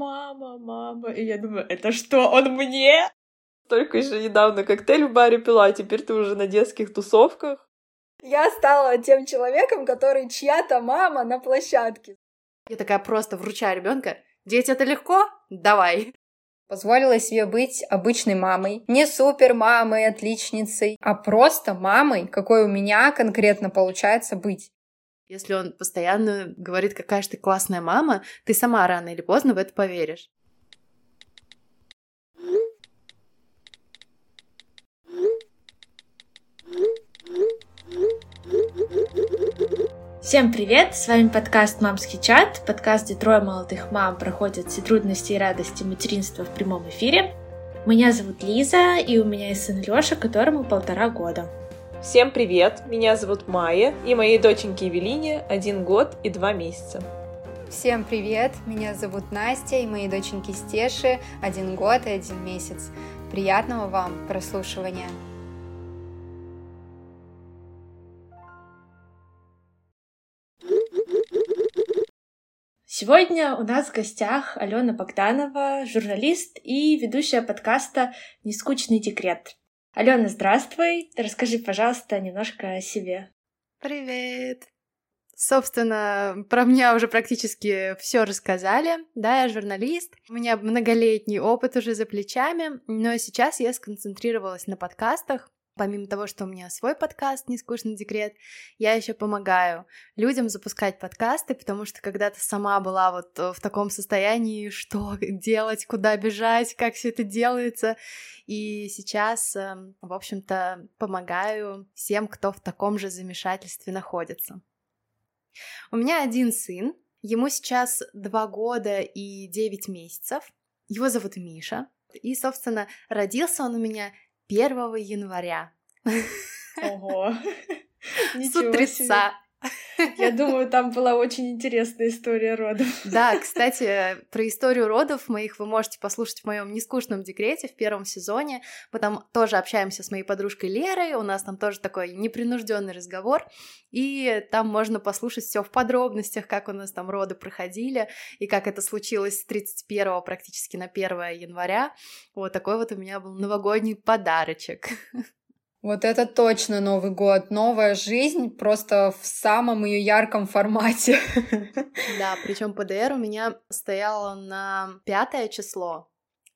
мама, мама. И я думаю, это что, он мне? Только еще недавно коктейль в баре пила, а теперь ты уже на детских тусовках. Я стала тем человеком, который чья-то мама на площадке. Я такая просто вручаю ребенка. Дети, это легко? Давай. Позволила себе быть обычной мамой. Не супер мамой, отличницей, а просто мамой, какой у меня конкретно получается быть. Если он постоянно говорит, какая же ты классная мама, ты сама рано или поздно в это поверишь. Всем привет! С вами подкаст «Мамский чат», подкаст, где трое молодых мам проходят все трудности и радости материнства в прямом эфире. Меня зовут Лиза, и у меня есть сын Лёша, которому полтора года. Всем привет! Меня зовут Майя, и моей доченьке Евелине один год и два месяца. Всем привет! Меня зовут Настя, и моей доченьке Стеши один год и один месяц. Приятного вам прослушивания! Сегодня у нас в гостях Алена Богданова, журналист и ведущая подкаста «Нескучный декрет». Алена, здравствуй. Расскажи, пожалуйста, немножко о себе. Привет. Собственно, про меня уже практически все рассказали. Да, я журналист. У меня многолетний опыт уже за плечами, но сейчас я сконцентрировалась на подкастах. Помимо того, что у меня свой подкаст «Нескучный декрет», я еще помогаю людям запускать подкасты, потому что когда-то сама была вот э, в таком состоянии, что делать, куда бежать, как все это делается. И сейчас, эм, в общем-то, помогаю всем, кто в таком же замешательстве находится. У меня один сын, ему сейчас два года и девять месяцев. Его зовут Миша. И, собственно, родился он у меня 1 января. Ого! С утреца. Я думаю, там была очень интересная история родов. Да, кстати, про историю родов моих вы можете послушать в моем нескучном декрете в первом сезоне. Мы там тоже общаемся с моей подружкой Лерой, у нас там тоже такой непринужденный разговор, и там можно послушать все в подробностях, как у нас там роды проходили, и как это случилось с 31 практически на 1 января. Вот такой вот у меня был новогодний подарочек. Вот это точно Новый год. Новая жизнь просто в самом ее ярком формате. Да, причем ПДР у меня стояла на пятое число,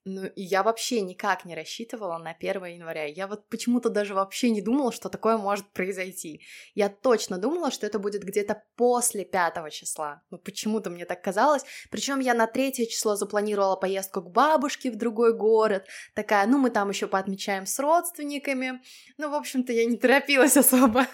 ну, я вообще никак не рассчитывала на 1 января. Я вот почему-то даже вообще не думала, что такое может произойти. Я точно думала, что это будет где-то после 5 числа. Ну, почему-то мне так казалось. Причем я на третье число запланировала поездку к бабушке в другой город. Такая, ну, мы там еще поотмечаем с родственниками. Ну, в общем-то, я не торопилась особо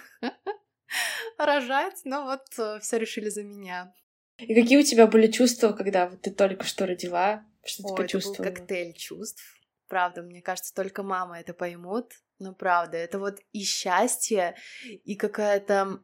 рожать, но вот э, все решили за меня. И какие у тебя были чувства, когда ты только что родила? Что ты почувствовала? Это был коктейль чувств. Правда, мне кажется, только мама это поймут. Но правда, это вот и счастье, и какая-то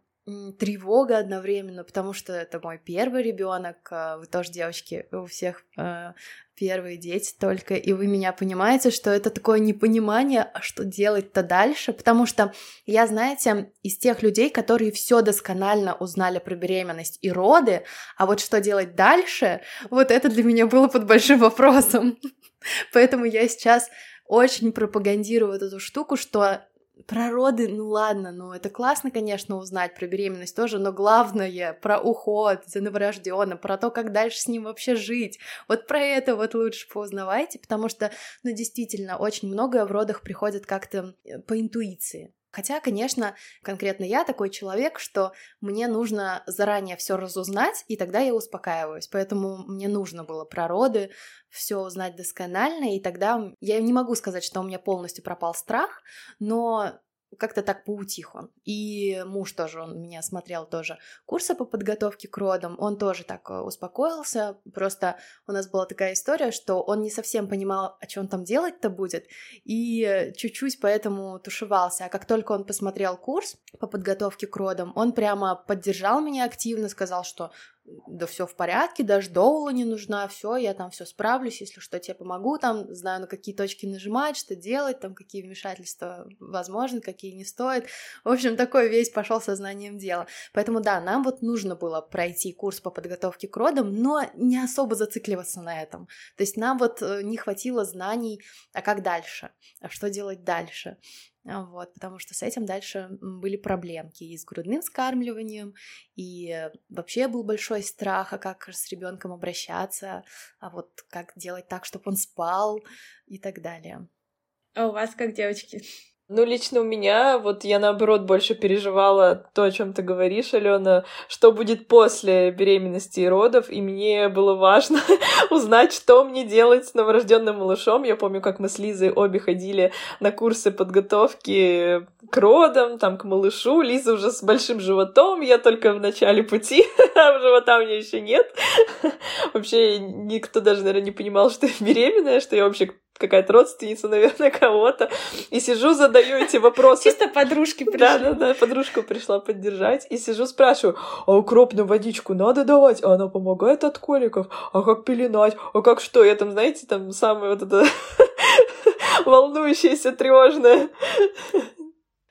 тревога одновременно, потому что это мой первый ребенок, а вы тоже девочки, у всех э, первые дети только, и вы меня понимаете, что это такое непонимание, а что делать-то дальше, потому что я, знаете, из тех людей, которые все досконально узнали про беременность и роды, а вот что делать дальше, вот это для меня было под большим вопросом. Поэтому я сейчас очень пропагандирую вот эту штуку, что про роды, ну ладно, ну это классно, конечно, узнать про беременность тоже, но главное про уход за новорожденным, про то, как дальше с ним вообще жить. Вот про это вот лучше поузнавайте, потому что, ну действительно, очень многое в родах приходит как-то э, по интуиции. Хотя, конечно, конкретно я такой человек, что мне нужно заранее все разузнать, и тогда я успокаиваюсь. Поэтому мне нужно было про роды все узнать досконально, и тогда я не могу сказать, что у меня полностью пропал страх, но как-то так поутих он. И муж тоже, он меня смотрел тоже курсы по подготовке к родам, он тоже так э, успокоился, просто у нас была такая история, что он не совсем понимал, о чем там делать-то будет, и чуть-чуть поэтому тушевался, а как только он посмотрел курс по подготовке к родам, он прямо поддержал меня активно, сказал, что да все в порядке, даже доула не нужна, все, я там все справлюсь, если что, тебе помогу, там, знаю, на какие точки нажимать, что делать, там, какие вмешательства возможны, какие не стоит. В общем, такой весь пошел сознанием дела. Поэтому, да, нам вот нужно было пройти курс по подготовке к родам, но не особо зацикливаться на этом. То есть нам вот э, не хватило знаний, а как дальше, а что делать дальше. Вот, потому что с этим дальше были проблемки и с грудным вскармливанием, и вообще был большой страх, а как с ребенком обращаться, а вот как делать так, чтобы он спал и так далее. А у вас как, девочки? Ну, лично у меня, вот я наоборот больше переживала то, о чем ты говоришь, Алена, что будет после беременности и родов, и мне было важно узнать, что мне делать с новорожденным малышом. Я помню, как мы с Лизой обе ходили на курсы подготовки к родам, там, к малышу. Лиза уже с большим животом, я только в начале пути, а живота у меня еще нет. Вообще никто даже, наверное, не понимал, что я беременная, что я вообще какая-то родственница, наверное, кого-то. И сижу, задаю эти вопросы. Чисто подружки пришли. Да, да, да, подружка пришла поддержать. И сижу, спрашиваю, а укропную водичку надо давать? А она помогает от коликов? А как пеленать? А как что? Я там, знаете, там самое вот это волнующееся, тревожное.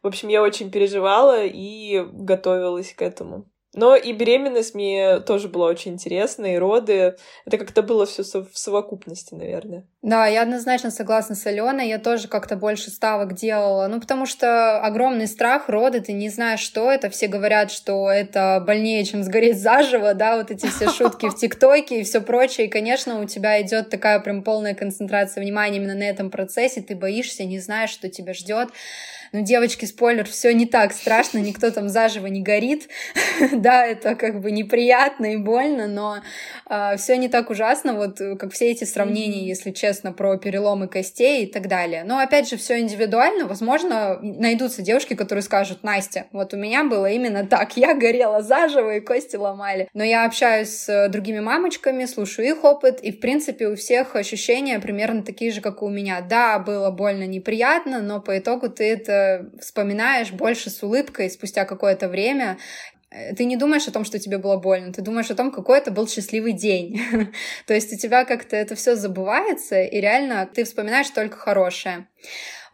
В общем, я очень переживала и готовилась к этому. Но и беременность мне тоже была очень интересна, и роды. Это как-то было все в совокупности, наверное. Да, я однозначно согласна с Аленой. Я тоже как-то больше ставок делала. Ну, потому что огромный страх роды, ты не знаешь, что это. Все говорят, что это больнее, чем сгореть заживо, да, вот эти все шутки в ТикТоке и все прочее. И, конечно, у тебя идет такая прям полная концентрация внимания именно на этом процессе. Ты боишься, не знаешь, что тебя ждет. Ну, девочки, спойлер, все не так страшно, никто там заживо не горит. да, это как бы неприятно и больно, но э, а, все не так ужасно, вот как все эти сравнения, mm-hmm. если честно, про переломы костей и так далее. Но опять же, все индивидуально. Возможно, найдутся девушки, которые скажут: Настя, вот у меня было именно так. Я горела заживо и кости ломали. Но я общаюсь с другими мамочками, слушаю их опыт, и в принципе у всех ощущения примерно такие же, как и у меня. Да, было больно, неприятно, но по итогу ты это вспоминаешь больше с улыбкой спустя какое-то время, э, ты не думаешь о том, что тебе было больно, ты думаешь о том, какой это был счастливый день. То есть у тебя как-то это все забывается, и реально ты вспоминаешь только хорошее.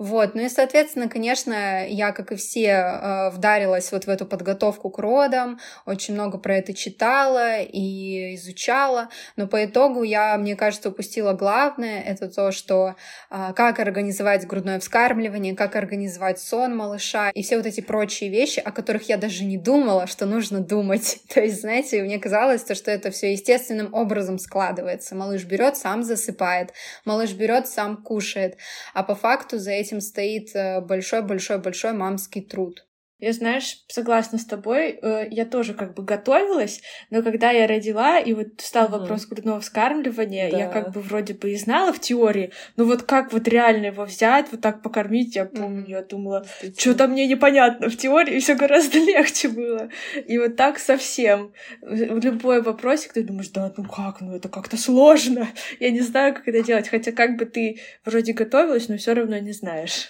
Вот, ну и, соответственно, конечно, я, как и все, э, вдарилась вот в эту подготовку к родам, очень много про это читала и изучала, но по итогу я, мне кажется, упустила главное, это то, что э, как организовать грудное вскармливание, как организовать сон малыша и все вот эти прочие вещи, о которых я даже не думала, что нужно думать. То есть, знаете, мне казалось, то, что это все естественным образом складывается. Малыш берет, сам засыпает, малыш берет, сам кушает, а по факту за этим этим стоит большой-большой-большой э, мамский труд. Я, знаешь, согласна с тобой, э, я тоже как бы готовилась, но когда я родила, и вот стал угу. вопрос грудного вскармливания, да. я как бы вроде бы и знала в теории, но вот как вот реально его взять, вот так покормить, я помню, я думала, что-то мне непонятно, в теории все гораздо легче было. И вот так совсем. В любой вопросик ты думаешь, да, ну как, ну это как-то сложно, я не знаю, как это делать, хотя как бы ты вроде готовилась, но все равно не знаешь.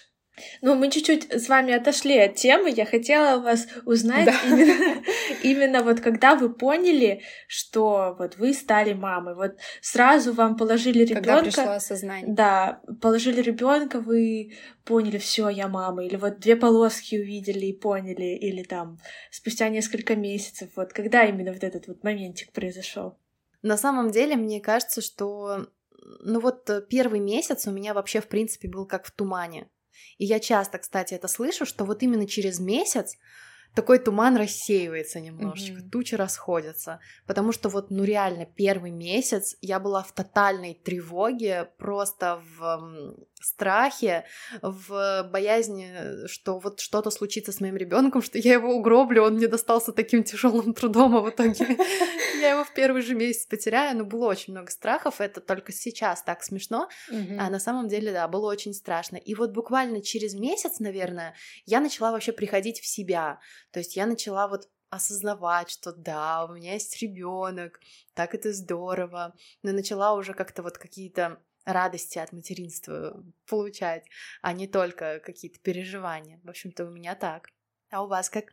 Ну, мы чуть-чуть с вами отошли от темы. Я хотела вас узнать да. именно, именно вот когда вы поняли, что вот вы стали мамой. Вот сразу вам положили ребенка. Когда пришло осознание. Да, положили ребенка, вы поняли, все, я мама. Или вот две полоски увидели и поняли, или там спустя несколько месяцев. Вот когда именно вот этот вот моментик произошел? На самом деле, мне кажется, что ну вот первый месяц у меня вообще в принципе был как в тумане. И я часто, кстати, это слышу, что вот именно через месяц такой туман рассеивается немножечко, mm-hmm. тучи расходятся, потому что вот, ну реально, первый месяц я была в тотальной тревоге, просто в страхе, в боязни, что вот что-то случится с моим ребенком, что я его угроблю, он мне достался таким тяжелым трудом, а в итоге я его в первый же месяц потеряю. Но было очень много страхов, это только сейчас так смешно, а на самом деле, да, было очень страшно. И вот буквально через месяц, наверное, я начала вообще приходить в себя. То есть я начала вот осознавать, что да, у меня есть ребенок, так это здорово, но начала уже как-то вот какие-то радости от материнства получать, а не только какие-то переживания. В общем-то, у меня так. А у вас как?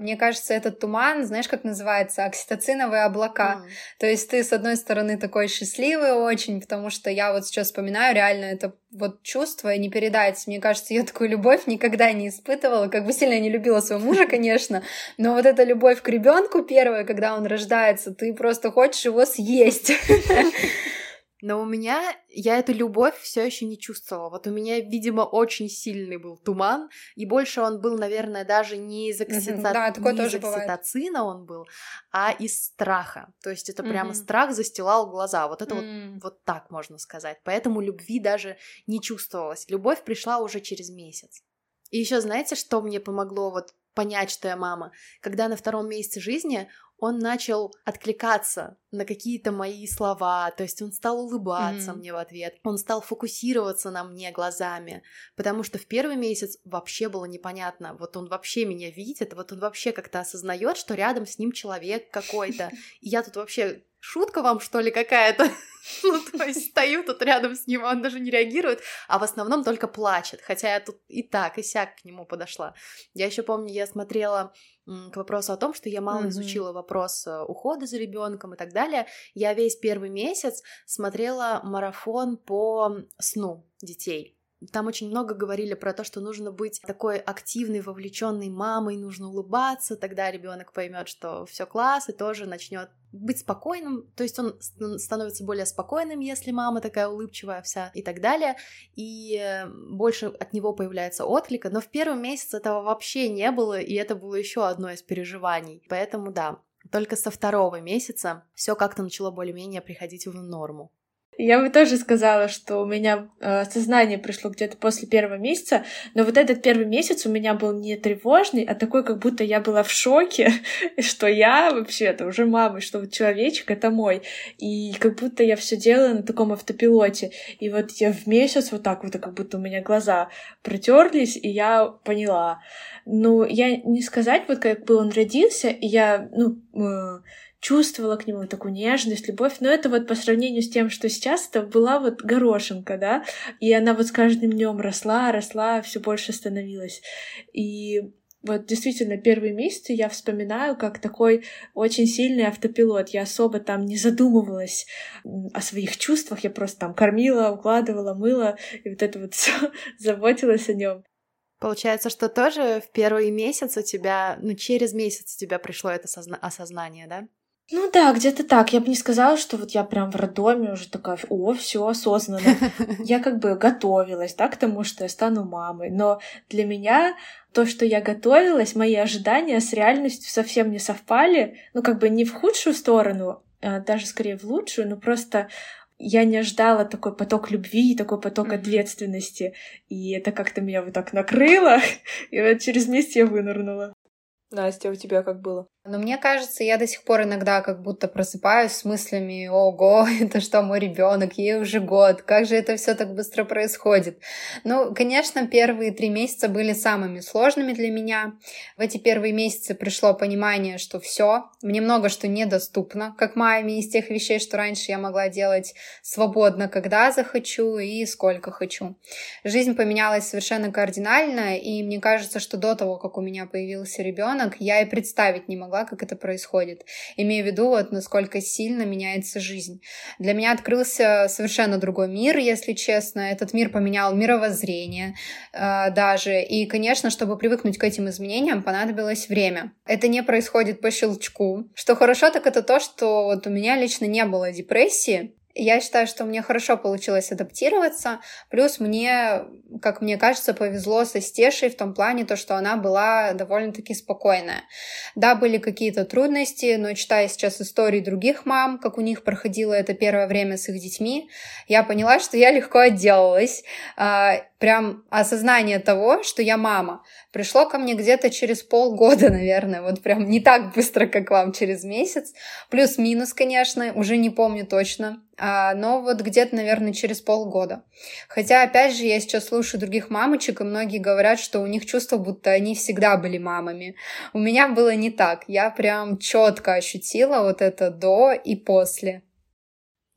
Мне кажется, этот туман, знаешь, как называется? Окситоциновые облака. Mm. То есть ты, с одной стороны, такой счастливый очень, потому что я вот сейчас вспоминаю, реально это вот чувство не передать. Мне кажется, я такую любовь никогда не испытывала, как бы сильно я не любила своего мужа, конечно, но вот эта любовь к ребенку первая, когда он рождается, ты просто хочешь его съесть. Но у меня я эту любовь все еще не чувствовала. Вот у меня, видимо, очень сильный был туман, и больше он был, наверное, даже не из, оксита... да, не из окситоцина он был, а из страха. То есть это прямо страх застилал глаза. Вот это вот, вот так можно сказать. Поэтому любви даже не чувствовалось. Любовь пришла уже через месяц. И еще знаете, что мне помогло вот понять, что я мама? Когда на втором месяце жизни он начал откликаться на какие-то мои слова, то есть он стал улыбаться mm-hmm. мне в ответ, он стал фокусироваться на мне глазами, потому что в первый месяц вообще было непонятно, вот он вообще меня видит, вот он вообще как-то осознает, что рядом с ним человек какой-то, и я тут вообще шутка вам, что ли, какая-то? ну, то есть стою тут рядом с ним, он даже не реагирует, а в основном только плачет, хотя я тут и так, и сяк к нему подошла. Я еще помню, я смотрела к вопросу о том, что я мало mm-hmm. изучила вопрос э, ухода за ребенком и так далее. Я весь первый месяц смотрела марафон по сну детей. Там очень много говорили про то, что нужно быть такой активной, вовлеченной мамой, нужно улыбаться, тогда ребенок поймет, что все класс, и тоже начнет быть спокойным, то есть он становится более спокойным, если мама такая улыбчивая вся и так далее, и э, больше от него появляется отклика, но в первый месяц этого вообще не было, и это было еще одно из переживаний, поэтому да, только со второго месяца все как-то начало более-менее приходить в норму. Я бы тоже сказала, что у меня э, сознание пришло где-то после первого месяца, но вот этот первый месяц у меня был не тревожный, а такой, как будто я была в шоке, что я вообще-то уже мама, что вот человечек — это мой. И как будто я все делаю на таком автопилоте. И вот я в месяц вот так вот, как будто у меня глаза протерлись, и я поняла. Ну, я не сказать, вот как бы он родился, и я, ну, э, чувствовала к нему такую нежность, любовь, но это вот по сравнению с тем, что сейчас, это была вот горошинка, да, и она вот с каждым днем росла, росла, все больше становилась. И вот действительно первые месяцы я вспоминаю как такой очень сильный автопилот. Я особо там не задумывалась о своих чувствах, я просто там кормила, укладывала, мыла, и вот это вот все заботилась о нем. Получается, что тоже в первый месяц у тебя, ну, через месяц у тебя пришло это осознание, да? Ну да, где-то так. Я бы не сказала, что вот я прям в роддоме уже такая, о, все осознанно. Я как бы готовилась, да, к тому, что я стану мамой. Но для меня то, что я готовилась, мои ожидания с реальностью совсем не совпали. Ну, как бы не в худшую сторону, а даже скорее в лучшую, но просто я не ожидала такой поток любви, такой поток mm-hmm. ответственности. И это как-то меня вот так накрыло, и вот через месяц я вынырнула. Настя, у тебя как было? Но мне кажется, я до сих пор иногда как будто просыпаюсь с мыслями, ого, это что, мой ребенок, ей уже год, как же это все так быстро происходит. Ну, конечно, первые три месяца были самыми сложными для меня. В эти первые месяцы пришло понимание, что все, мне много что недоступно, как маме из тех вещей, что раньше я могла делать свободно, когда захочу и сколько хочу. Жизнь поменялась совершенно кардинально, и мне кажется, что до того, как у меня появился ребенок, я и представить не могла, как это происходит. Имею в виду, вот насколько сильно меняется жизнь. Для меня открылся совершенно другой мир, если честно. Этот мир поменял мировоззрение э, даже. И, конечно, чтобы привыкнуть к этим изменениям, понадобилось время. Это не происходит по щелчку. Что хорошо, так это то, что вот у меня лично не было депрессии, я считаю, что мне хорошо получилось адаптироваться, плюс мне, как мне кажется, повезло со Стешей в том плане, то, что она была довольно-таки спокойная. Да, были какие-то трудности, но читая сейчас истории других мам, как у них проходило это первое время с их детьми, я поняла, что я легко отделалась. Прям осознание того, что я мама, пришло ко мне где-то через полгода, наверное, вот прям не так быстро, как вам через месяц. Плюс-минус, конечно, уже не помню точно, а, но вот где-то, наверное, через полгода. Хотя, опять же, я сейчас слушаю других мамочек, и многие говорят, что у них чувство, будто они всегда были мамами. У меня было не так. Я прям четко ощутила вот это до и после.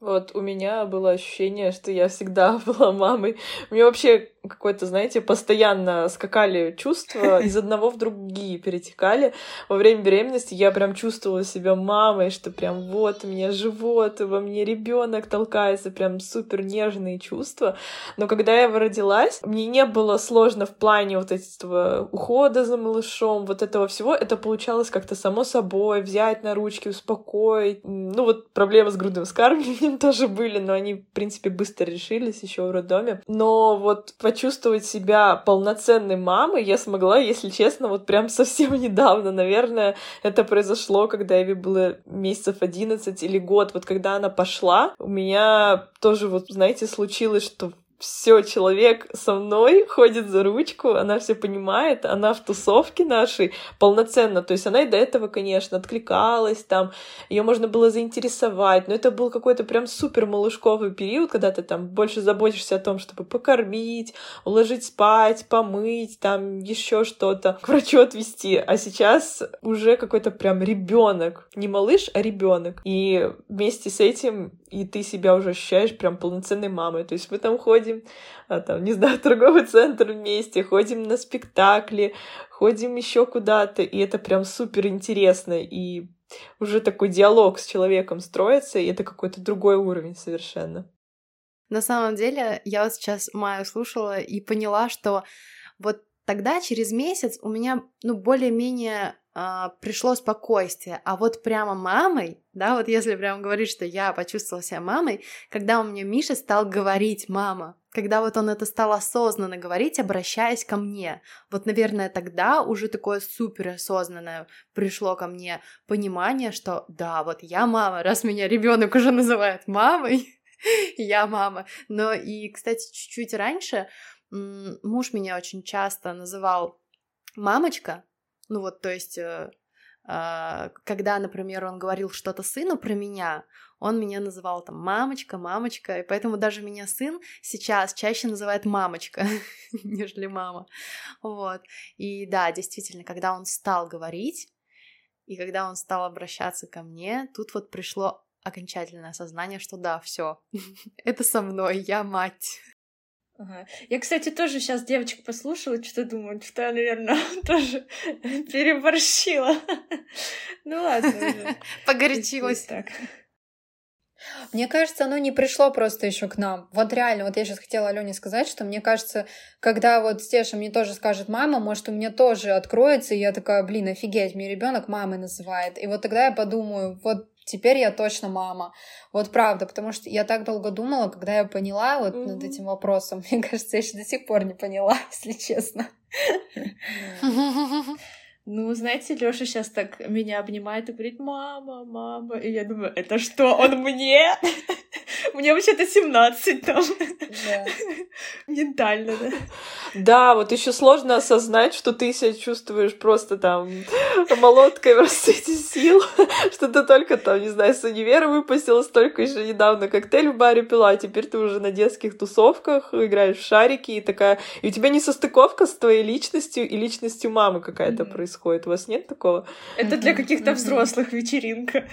Вот у меня было ощущение, что я всегда была мамой. Мне вообще какой-то, знаете, постоянно скакали чувства, из одного в другие перетекали. Во время беременности я прям чувствовала себя мамой, что прям вот у меня живот, во мне ребенок толкается, прям супер нежные чувства. Но когда я родилась, мне не было сложно в плане вот этого ухода за малышом, вот этого всего. Это получалось как-то само собой, взять на ручки, успокоить. Ну вот проблемы с грудным вскармливанием тоже были, но они, в принципе, быстро решились еще в роддоме. Но вот почувствовать себя полноценной мамой я смогла, если честно, вот прям совсем недавно. Наверное, это произошло, когда Эви было месяцев 11 или год. Вот когда она пошла, у меня тоже вот, знаете, случилось, что все, человек со мной ходит за ручку, она все понимает, она в тусовке нашей полноценно, то есть она и до этого, конечно, откликалась, там, ее можно было заинтересовать, но это был какой-то прям супер малышковый период, когда ты там больше заботишься о том, чтобы покормить, уложить спать, помыть, там еще что-то, к врачу отвезти, а сейчас уже какой-то прям ребенок, не малыш, а ребенок, и вместе с этим и ты себя уже ощущаешь прям полноценной мамой, то есть мы там ходим ходим, а, там, не знаю, в торговый центр вместе, ходим на спектакли, ходим еще куда-то, и это прям супер интересно, и уже такой диалог с человеком строится, и это какой-то другой уровень совершенно. На самом деле, я вот сейчас Майю слушала и поняла, что вот тогда, через месяц, у меня, ну, более-менее а, пришло спокойствие. А вот прямо мамой, да, вот если прям говорить, что я почувствовала себя мамой, когда у меня Миша стал говорить «мама», когда вот он это стал осознанно говорить, обращаясь ко мне. Вот, наверное, тогда уже такое супер осознанное пришло ко мне понимание, что да, вот я мама, раз меня ребенок уже называет мамой, я мама. Но и, кстати, чуть-чуть раньше муж меня очень часто называл мамочка, ну вот, то есть, э, когда, например, он говорил что-то сыну про меня, он меня называл там мамочка, мамочка, и поэтому даже меня сын сейчас чаще называет мамочка, нежели мама. Вот. И да, действительно, когда он стал говорить, и когда он стал обращаться ко мне, тут вот пришло окончательное осознание, что да, все, это со мной, я мать. Ага. Я, кстати, тоже сейчас девочек послушала, что думаю, что я, наверное, тоже переборщила. Ну ладно. Погорячилась. Так. Мне кажется, оно не пришло просто еще к нам. Вот реально, вот я сейчас хотела Алене сказать, что мне кажется, когда вот Стеша мне тоже скажет мама, может, у меня тоже откроется, и я такая, блин, офигеть, мне ребенок мамой называет. И вот тогда я подумаю, вот теперь я точно мама. Вот правда, потому что я так долго думала, когда я поняла вот mm-hmm. над этим вопросом. Мне кажется, я еще до сих пор не поняла, если честно. Ну, знаете, Лёша сейчас так меня обнимает и говорит, мама, мама. И я думаю, это что, он мне? Мне вообще-то 17 там. Да. Ментально, да. Да, вот еще сложно осознать, что ты себя чувствуешь просто там молоткой в расцвете сил, что ты только там, не знаю, с универа выпустилась, только еще недавно коктейль в баре пила, а теперь ты уже на детских тусовках играешь в шарики и такая... И у тебя не состыковка с твоей личностью и личностью мамы какая-то происходит происходит. У вас нет такого? Это для каких-то взрослых вечеринка.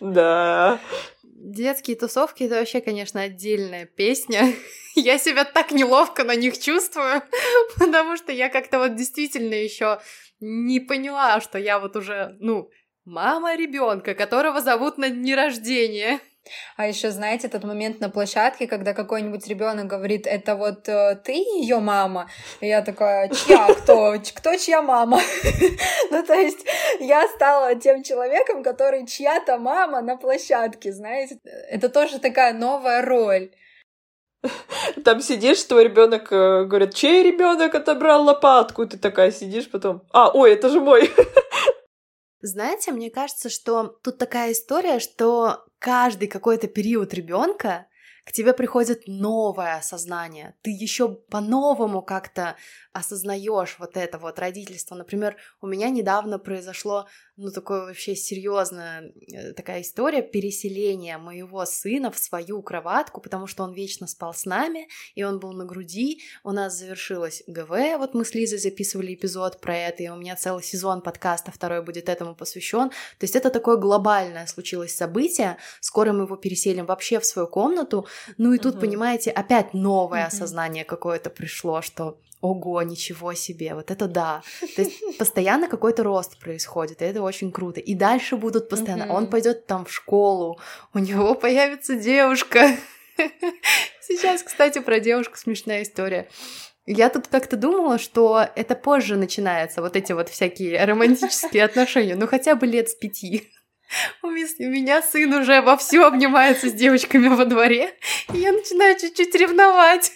Да. Детские тусовки — это вообще, конечно, отдельная песня. Я себя так неловко на них чувствую, потому что я как-то вот действительно еще не поняла, что я вот уже, ну, мама ребенка, которого зовут на дни рождения. А еще, знаете, этот момент на площадке, когда какой-нибудь ребенок говорит, это вот э, ты ее мама, и я такая, чья, кто, кто чья мама? ну, то есть я стала тем человеком, который чья-то мама на площадке, знаете, это тоже такая новая роль. Там сидишь, твой ребенок э, говорит, чей ребенок отобрал лопатку? Ты такая сидишь потом, а, ой, это же мой. Знаете, мне кажется, что тут такая история, что каждый какой-то период ребенка к тебе приходит новое осознание. Ты еще по-новому как-то осознаешь вот это вот родительство. Например, у меня недавно произошло ну, такое вообще серьезная э, такая история переселения моего сына в свою кроватку, потому что он вечно спал с нами, и он был на груди. У нас завершилось ГВ, вот мы с Лизой записывали эпизод про это, и у меня целый сезон подкаста, второй будет этому посвящен. То есть это такое глобальное случилось событие. Скоро мы его переселим вообще в свою комнату. Ну и тут, uh-huh. понимаете, опять новое uh-huh. осознание какое-то пришло, что ого, ничего себе, вот это да. То есть постоянно какой-то рост происходит, и это очень круто. И дальше будут постоянно. Mm-hmm. Он пойдет там в школу, у него появится девушка. Сейчас, кстати, про девушку смешная история. Я тут как-то думала, что это позже начинается, вот эти вот всякие романтические отношения, ну хотя бы лет с пяти. У меня сын уже вовсю обнимается с девочками во дворе, и я начинаю чуть-чуть ревновать.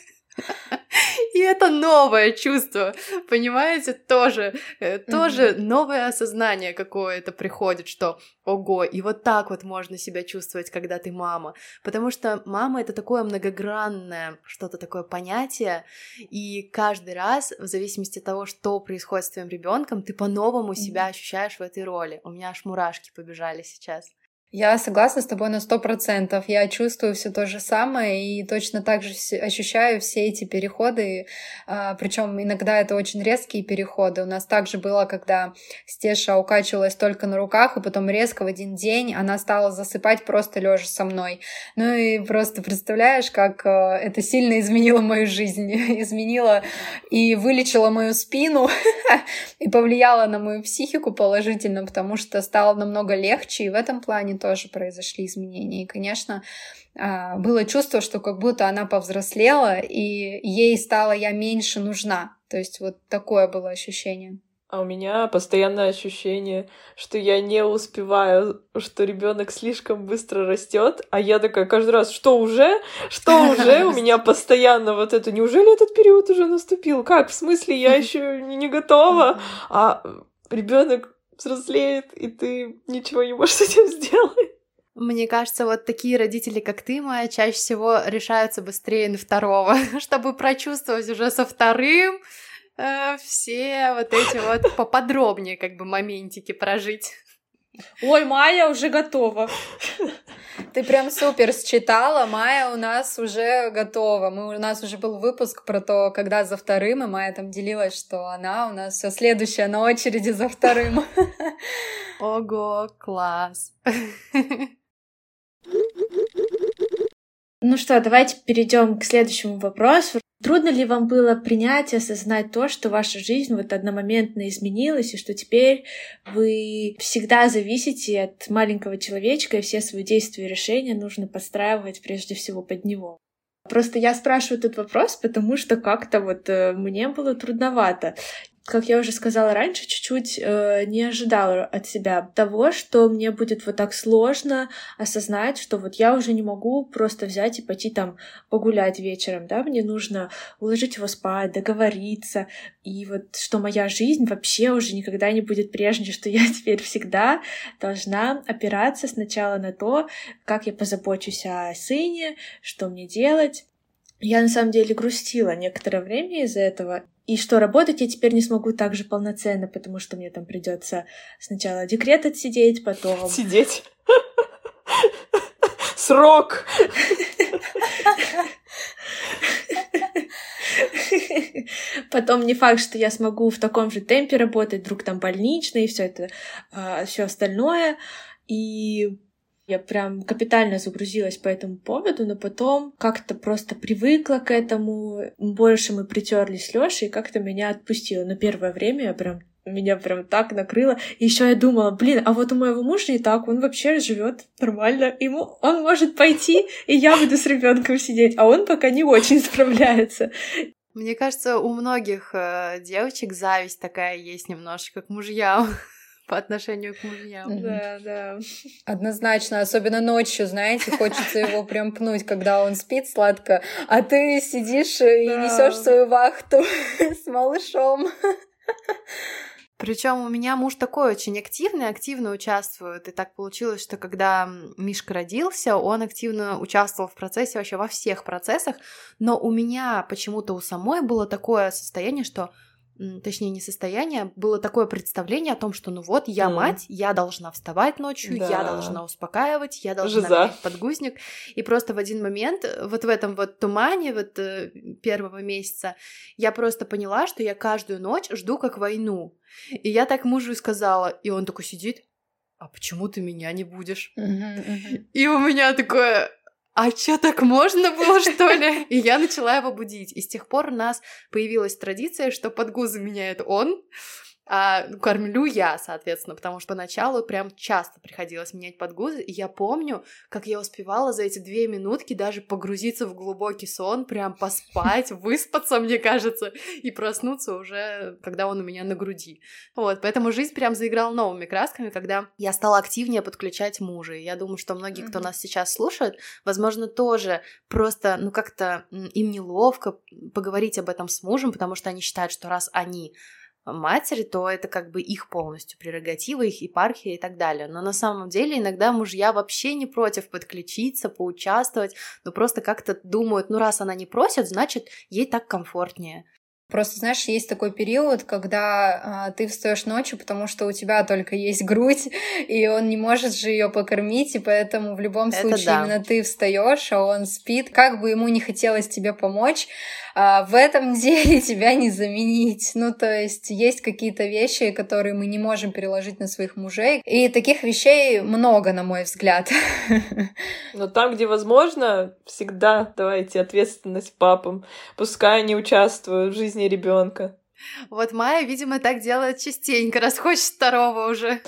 И это новое чувство, понимаете, тоже, э, тоже mm-hmm. новое осознание какое-то приходит, что ого, и вот так вот можно себя чувствовать, когда ты мама, потому что мама это такое многогранное что-то такое понятие, и каждый раз в зависимости от того, что происходит с твоим ребенком, ты по-новому mm-hmm. себя ощущаешь в этой роли. У меня аж мурашки побежали сейчас. Я согласна с тобой на сто процентов. Я чувствую все то же самое и точно так же ощущаю все эти переходы. А, Причем иногда это очень резкие переходы. У нас также было, когда Стеша укачивалась только на руках, и потом резко в один день она стала засыпать просто лежа со мной. Ну и просто представляешь, как а, это сильно изменило мою жизнь, изменило и вылечило мою спину и повлияло на мою психику положительно, потому что стало намного легче и в этом плане тоже произошли изменения. И, конечно, а, было чувство, что как будто она повзрослела, и ей стала я меньше нужна. То есть вот такое было ощущение. А у меня постоянное ощущение, что я не успеваю, что ребенок слишком быстро растет, а я такая каждый раз, что уже, что уже, у меня постоянно вот это, неужели этот период уже наступил? Как? В смысле, я еще не готова, а ребенок взрослеет, и ты ничего не можешь с этим сделать. Мне кажется, вот такие родители, как ты, моя, чаще всего решаются быстрее на второго, чтобы прочувствовать уже со вторым э, все вот эти вот поподробнее как бы моментики прожить. Ой, Майя уже готова. Ты прям супер считала. Майя у нас уже готова. Мы, у нас уже был выпуск про то, когда за вторым, и Майя там делилась, что она у нас все следующая на очереди за вторым. Ого, класс. Ну что, давайте перейдем к следующему вопросу. Трудно ли вам было принять и осознать то, что ваша жизнь вот одномоментно изменилась, и что теперь вы всегда зависите от маленького человечка, и все свои действия и решения нужно подстраивать прежде всего под него? Просто я спрашиваю этот вопрос, потому что как-то вот э, мне было трудновато как я уже сказала раньше, чуть-чуть э, не ожидала от себя того, что мне будет вот так сложно осознать, что вот я уже не могу просто взять и пойти там погулять вечером, да, мне нужно уложить его спать, договориться, и вот что моя жизнь вообще уже никогда не будет прежней, что я теперь всегда должна опираться сначала на то, как я позабочусь о сыне, что мне делать. Я на самом деле грустила некоторое время из-за этого, и что работать я теперь не смогу так же полноценно, потому что мне там придется сначала декрет отсидеть, потом... Сидеть. Срок! Потом не факт, что я смогу в таком же темпе работать, вдруг там больничный и все это, а, все остальное. И я прям капитально загрузилась по этому поводу, но потом как-то просто привыкла к этому. Больше мы притерлись с Лешей, и как-то меня отпустило. Но первое время я прям меня прям так накрыло. И еще я думала, блин, а вот у моего мужа не так, он вообще живет нормально. Ему он может пойти, и я буду с ребенком сидеть, а он пока не очень справляется. Мне кажется, у многих э, девочек зависть такая есть немножечко к мужьям по отношению к мужьям. Да, да. Однозначно, особенно ночью, знаете, хочется его прям пнуть, когда он спит сладко, а ты сидишь и несешь свою вахту с малышом. Причем у меня муж такой очень активный, активно участвует. И так получилось, что когда Мишка родился, он активно участвовал в процессе, вообще во всех процессах. Но у меня почему-то у самой было такое состояние, что точнее не состояние, было такое представление о том, что ну вот я mm. мать, я должна вставать ночью, да. я должна успокаивать, я должна Жиза. подгузник. И просто в один момент, вот в этом вот тумане вот э, первого месяца, я просто поняла, что я каждую ночь жду как войну. И я так мужу и сказала, и он такой сидит, а почему ты меня не будешь? Uh-huh, uh-huh. И у меня такое, а чё, так можно было, что ли? И я начала его будить. И с тех пор у нас появилась традиция, что подгузы меняет он, а кормлю я, соответственно, потому что поначалу прям часто приходилось менять подгузы, и я помню, как я успевала за эти две минутки даже погрузиться в глубокий сон, прям поспать, выспаться, мне кажется, и проснуться уже, когда он у меня на груди. Вот, поэтому жизнь прям заиграла новыми красками, когда я стала активнее подключать мужа. И я думаю, что многие, кто нас сейчас слушает, возможно, тоже просто, ну, как-то им неловко поговорить об этом с мужем, потому что они считают, что раз они матери, то это как бы их полностью прерогатива, их епархия и так далее. Но на самом деле иногда мужья вообще не против подключиться, поучаствовать, но просто как-то думают, ну раз она не просит, значит ей так комфортнее. Просто, знаешь, есть такой период, когда а, ты встаешь ночью, потому что у тебя только есть грудь, и он не может же ее покормить, и поэтому в любом Это случае да. именно ты встаешь, а он спит. Как бы ему не хотелось тебе помочь, а, в этом деле тебя не заменить. Ну, то есть есть какие-то вещи, которые мы не можем переложить на своих мужей, и таких вещей много, на мой взгляд. Но там, где возможно, всегда давайте ответственность папам. Пускай они участвуют в жизни ребенка. Вот Майя, видимо, так делает частенько, раз хочет второго уже.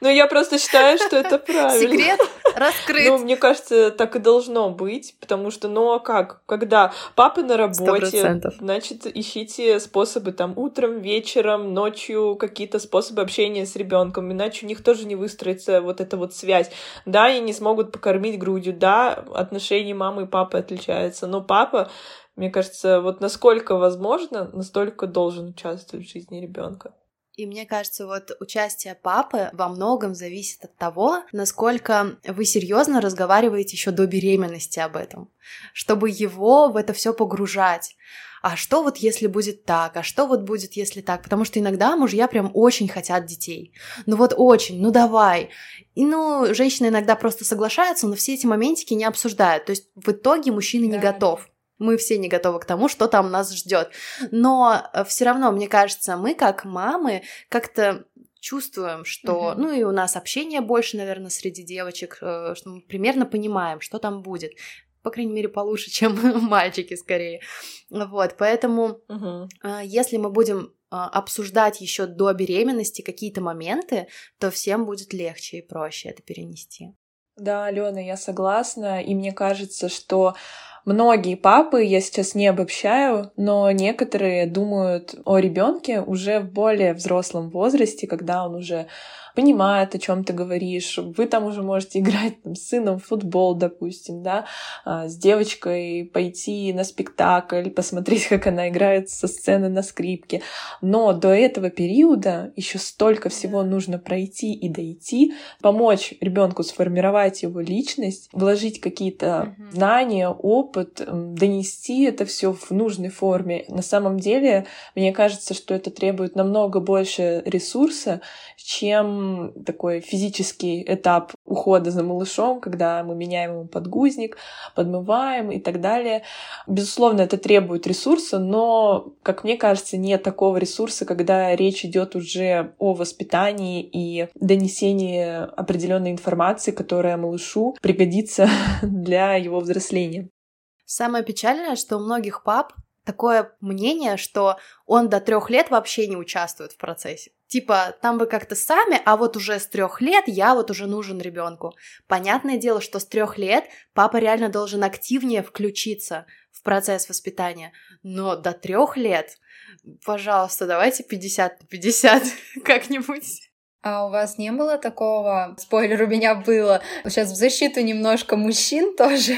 Ну, я просто считаю, что это правильно. Секрет раскрыт. Ну, мне кажется, так и должно быть, потому что, ну, а как? Когда папа на работе, 100%. значит, ищите способы там утром, вечером, ночью, какие-то способы общения с ребенком, иначе у них тоже не выстроится вот эта вот связь. Да, они не смогут покормить грудью, да, отношения мамы и папы отличаются, но папа мне кажется, вот насколько возможно, настолько должен участвовать в жизни ребенка. И мне кажется, вот участие папы во многом зависит от того, насколько вы серьезно разговариваете еще до беременности об этом, чтобы его в это все погружать. А что вот если будет так? А что вот будет если так? Потому что иногда мужья прям очень хотят детей. Ну вот очень, ну давай. И ну, женщины иногда просто соглашаются, но все эти моментики не обсуждают. То есть в итоге мужчина да. не готов мы все не готовы к тому, что там нас ждет. Но э, все равно, мне кажется, мы как мамы как-то чувствуем, что, mm-hmm. ну и у нас общение больше, наверное, среди девочек, э, что мы примерно понимаем, что там будет. По крайней мере, получше, чем мальчики скорее. Вот, поэтому, mm-hmm. если мы будем обсуждать еще до беременности какие-то моменты, то всем будет легче и проще это перенести. Да, Алена, я согласна, и мне кажется, что Многие папы, я сейчас не обобщаю, но некоторые думают о ребенке уже в более взрослом возрасте, когда он уже понимает, о чем ты говоришь. Вы там уже можете играть там, с сыном в футбол, допустим, да, а, с девочкой пойти на спектакль, посмотреть, как она играет со сцены на скрипке. Но до этого периода еще столько всего нужно пройти и дойти, помочь ребенку сформировать его личность, вложить какие-то mm-hmm. знания, опыт, донести это все в нужной форме. На самом деле, мне кажется, что это требует намного больше ресурса, чем такой физический этап ухода за малышом, когда мы меняем ему подгузник, подмываем и так далее. Безусловно, это требует ресурса, но, как мне кажется, нет такого ресурса, когда речь идет уже о воспитании и донесении определенной информации, которая малышу пригодится для его взросления. Самое печальное, что у многих пап такое мнение, что он до трех лет вообще не участвует в процессе. Типа, там вы как-то сами, а вот уже с трех лет я вот уже нужен ребенку. Понятное дело, что с трех лет папа реально должен активнее включиться в процесс воспитания. Но до трех лет, пожалуйста, давайте 50 на 50 как-нибудь. А у вас не было такого? Спойлер у меня было. Сейчас в защиту немножко мужчин тоже.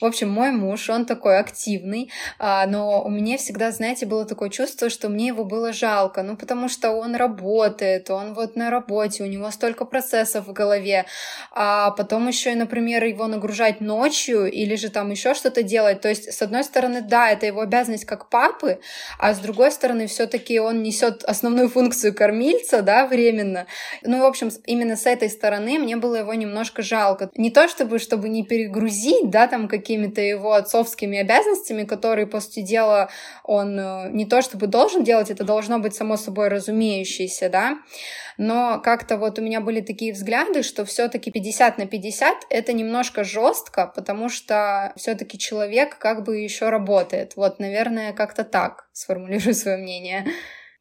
В общем, мой муж, он такой активный, а, но у меня всегда, знаете, было такое чувство, что мне его было жалко, ну потому что он работает, он вот на работе, у него столько процессов в голове, а потом еще например, его нагружать ночью или же там еще что-то делать. То есть, с одной стороны, да, это его обязанность как папы, а с другой стороны, все-таки он несет основную функцию кормильца, да, временно. Ну, в общем, именно с этой стороны мне было его немножко жалко. Не то чтобы, чтобы не перегрузить, да, там какими-то его отцовскими обязанностями, которые, по сути дела, он э, не то чтобы должен делать, это должно быть само собой разумеющееся, да, но как-то вот у меня были такие взгляды, что все-таки 50 на 50 это немножко жестко, потому что все-таки человек как бы еще работает. Вот, наверное, как-то так сформулирую свое мнение.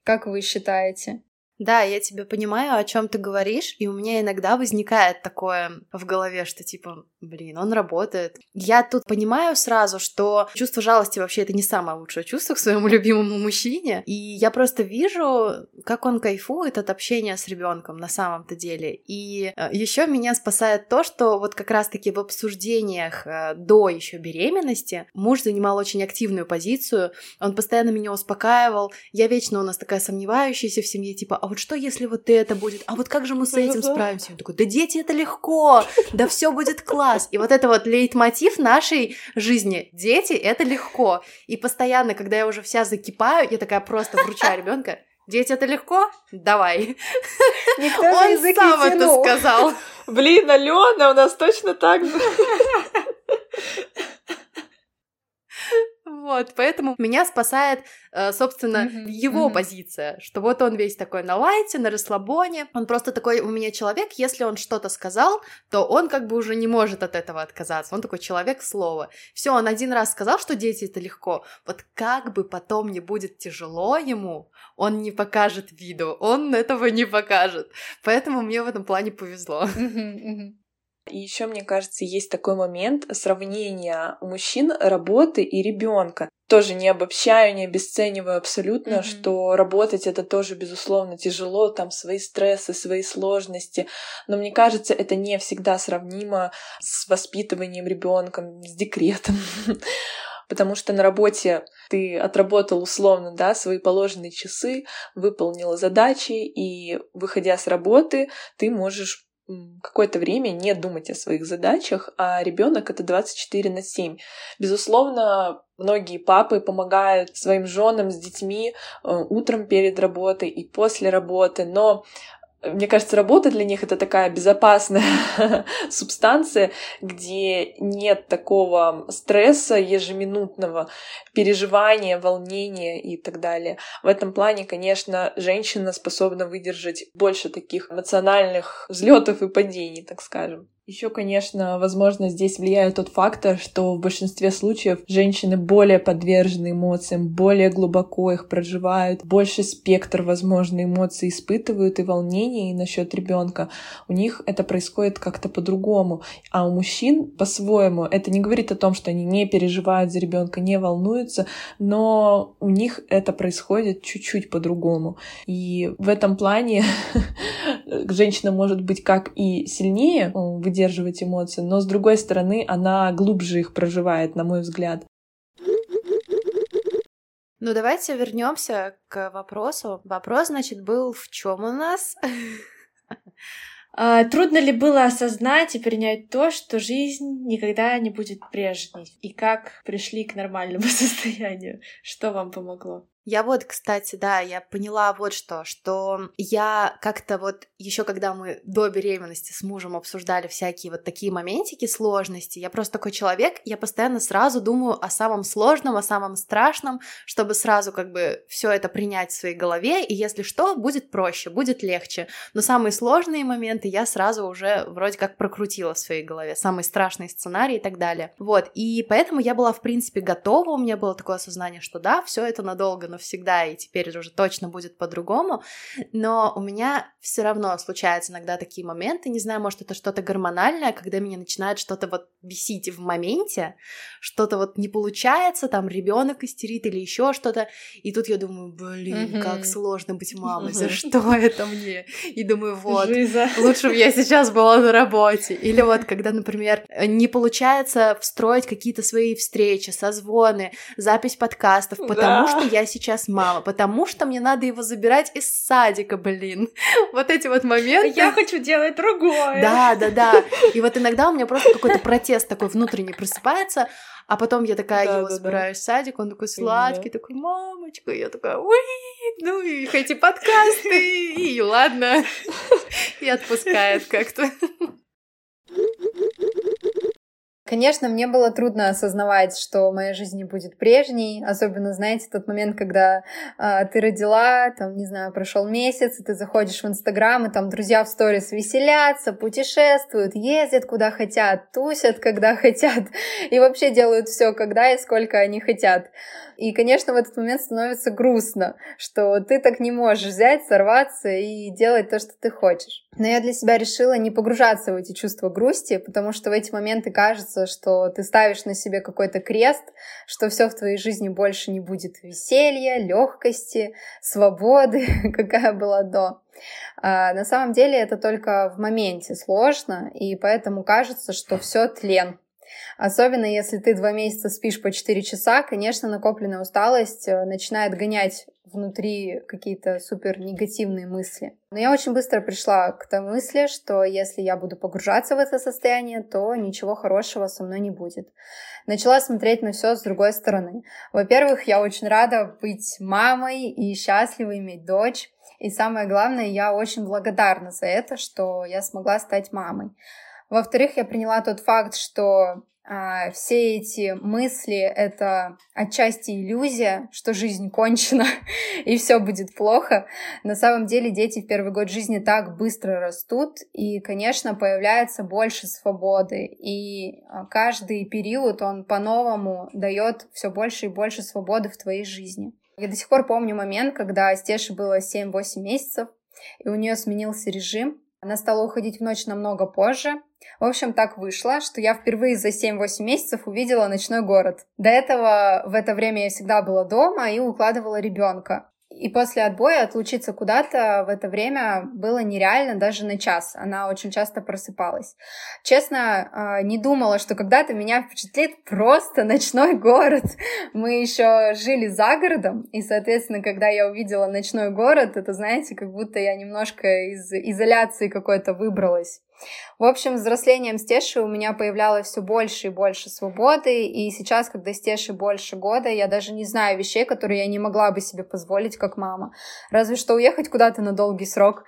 Как вы считаете? Да, я тебя понимаю, о чем ты говоришь, и у меня иногда возникает такое в голове, что типа, блин, он работает. Я тут понимаю сразу, что чувство жалости вообще это не самое лучшее чувство к своему любимому мужчине, и я просто вижу, как он кайфует от общения с ребенком на самом-то деле. И э, еще меня спасает то, что вот как раз-таки в обсуждениях э, до еще беременности муж занимал очень активную позицию, он постоянно меня успокаивал, я вечно у нас такая сомневающаяся в семье, типа, а вот что если вот это будет, а вот как же мы с этим справимся? Он такой, да дети это легко, да все будет класс. И вот это вот лейтмотив нашей жизни, дети это легко. И постоянно, когда я уже вся закипаю, я такая просто вручаю ребенка, Дети, это легко? Давай. Никто Он сам это сказал. Блин, Алена, у нас точно так же. Вот, поэтому меня спасает, э, собственно, mm-hmm. его mm-hmm. позиция, что вот он весь такой на лайте, на расслабоне, он просто такой у меня человек, если он что-то сказал, то он как бы уже не может от этого отказаться, он такой человек слова. Все, он один раз сказал, что дети это легко, вот как бы потом не будет тяжело ему, он не покажет виду, он этого не покажет, поэтому мне в этом плане повезло. Mm-hmm. Mm-hmm. И еще, мне кажется, есть такой момент сравнения мужчин работы и ребенка. Тоже не обобщаю, не обесцениваю абсолютно, mm-hmm. что работать это тоже, безусловно, тяжело, там свои стрессы, свои сложности. Но мне кажется, это не всегда сравнимо с воспитыванием ребенка, с декретом. потому что на работе ты отработал условно, да, свои положенные часы, выполнил задачи, и выходя с работы, ты можешь какое-то время не думать о своих задачах, а ребенок это 24 на 7. Безусловно, многие папы помогают своим женам с детьми э, утром перед работой и после работы, но мне кажется, работа для них это такая безопасная субстанция, где нет такого стресса ежеминутного, переживания, волнения и так далее. В этом плане, конечно, женщина способна выдержать больше таких эмоциональных взлетов и падений, так скажем. Еще, конечно, возможно, здесь влияет тот фактор, что в большинстве случаев женщины более подвержены эмоциям, более глубоко их проживают, больше спектр, возможно, эмоций испытывают и волнений насчет ребенка. У них это происходит как-то по-другому. А у мужчин по-своему. Это не говорит о том, что они не переживают за ребенка, не волнуются, но у них это происходит чуть-чуть по-другому. И в этом плане женщина может быть как и сильнее выдерживать эмоции, но с другой стороны, она глубже их проживает, на мой взгляд. Ну, давайте вернемся к вопросу. Вопрос, значит, был в чем у нас? А, трудно ли было осознать и принять то, что жизнь никогда не будет прежней? И как пришли к нормальному состоянию? Что вам помогло? Я вот, кстати, да, я поняла вот что, что я как-то вот еще когда мы до беременности с мужем обсуждали всякие вот такие моментики, сложности, я просто такой человек, я постоянно сразу думаю о самом сложном, о самом страшном, чтобы сразу как бы все это принять в своей голове, и если что, будет проще, будет легче. Но самые сложные моменты я сразу уже вроде как прокрутила в своей голове, самый страшный сценарий и так далее. Вот, и поэтому я была, в принципе, готова, у меня было такое осознание, что да, все это надолго навсегда, и теперь уже точно будет по-другому, но у меня все равно случаются иногда такие моменты, не знаю, может, это что-то гормональное, когда меня начинает что-то вот бесить в моменте, что-то вот не получается, там ребенок истерит или еще что-то, и тут я думаю, блин, как сложно быть мамой, за что это мне? И думаю, вот, лучше бы я сейчас была на работе. Или вот, когда, например, не получается встроить какие-то свои встречи, созвоны, запись подкастов, потому да. что я сейчас мама, потому что мне надо его забирать из садика, блин. Вот эти вот моменты. Я хочу делать другое. Да, да, да. И вот иногда у меня просто какой-то протест такой внутренний просыпается, а потом я такая да, его да, забираю да. в садик, он такой сладкий, да. такой, мамочка, я такая, ну и эти подкасты, и ладно, и отпускает как-то. Конечно, мне было трудно осознавать, что моя жизнь не будет прежней, особенно, знаете, тот момент, когда э, ты родила, там, не знаю, прошел месяц, и ты заходишь в Инстаграм, и там друзья в сторис веселятся, путешествуют, ездят куда хотят, тусят, когда хотят, и вообще делают все, когда и сколько они хотят. И, конечно, в этот момент становится грустно, что ты так не можешь взять, сорваться и делать то, что ты хочешь. Но я для себя решила не погружаться в эти чувства грусти, потому что в эти моменты кажется, что ты ставишь на себе какой-то крест, что все в твоей жизни больше не будет веселья, легкости, свободы, какая была до. А на самом деле это только в моменте сложно, и поэтому кажется, что все тлен, Особенно если ты два месяца спишь по 4 часа, конечно, накопленная усталость э, начинает гонять внутри какие-то супер негативные мысли. Но я очень быстро пришла к той мысли, что если я буду погружаться в это состояние, то ничего хорошего со мной не будет. Начала смотреть на все с другой стороны. Во-первых, я очень рада быть мамой и счастлива иметь дочь. И самое главное, я очень благодарна за это, что я смогла стать мамой. Во-вторых, я приняла тот факт, что а, все эти мысли — это отчасти иллюзия, что жизнь кончена и все будет плохо. На самом деле дети в первый год жизни так быстро растут, и, конечно, появляется больше свободы, и а, каждый период он по-новому дает все больше и больше свободы в твоей жизни. Я до сих пор помню момент, когда Стеше было 7-8 месяцев, и у нее сменился режим. Она стала уходить в ночь намного позже, в общем, так вышло, что я впервые за 7-8 месяцев увидела ночной город. До этого в это время я всегда была дома и укладывала ребенка. И после отбоя отлучиться куда-то в это время было нереально даже на час. Она очень часто просыпалась. Честно, а, не думала, что когда-то меня впечатлит просто ночной город. Мы еще жили за городом, и, соответственно, когда я увидела ночной город, это, знаете, как будто я немножко из изоляции какой-то выбралась. В общем, взрослением Стеши у меня появлялось все больше и больше свободы, и сейчас, когда Стеши больше года, я даже не знаю вещей, которые я не могла бы себе позволить как мама. Разве что уехать куда-то на долгий срок.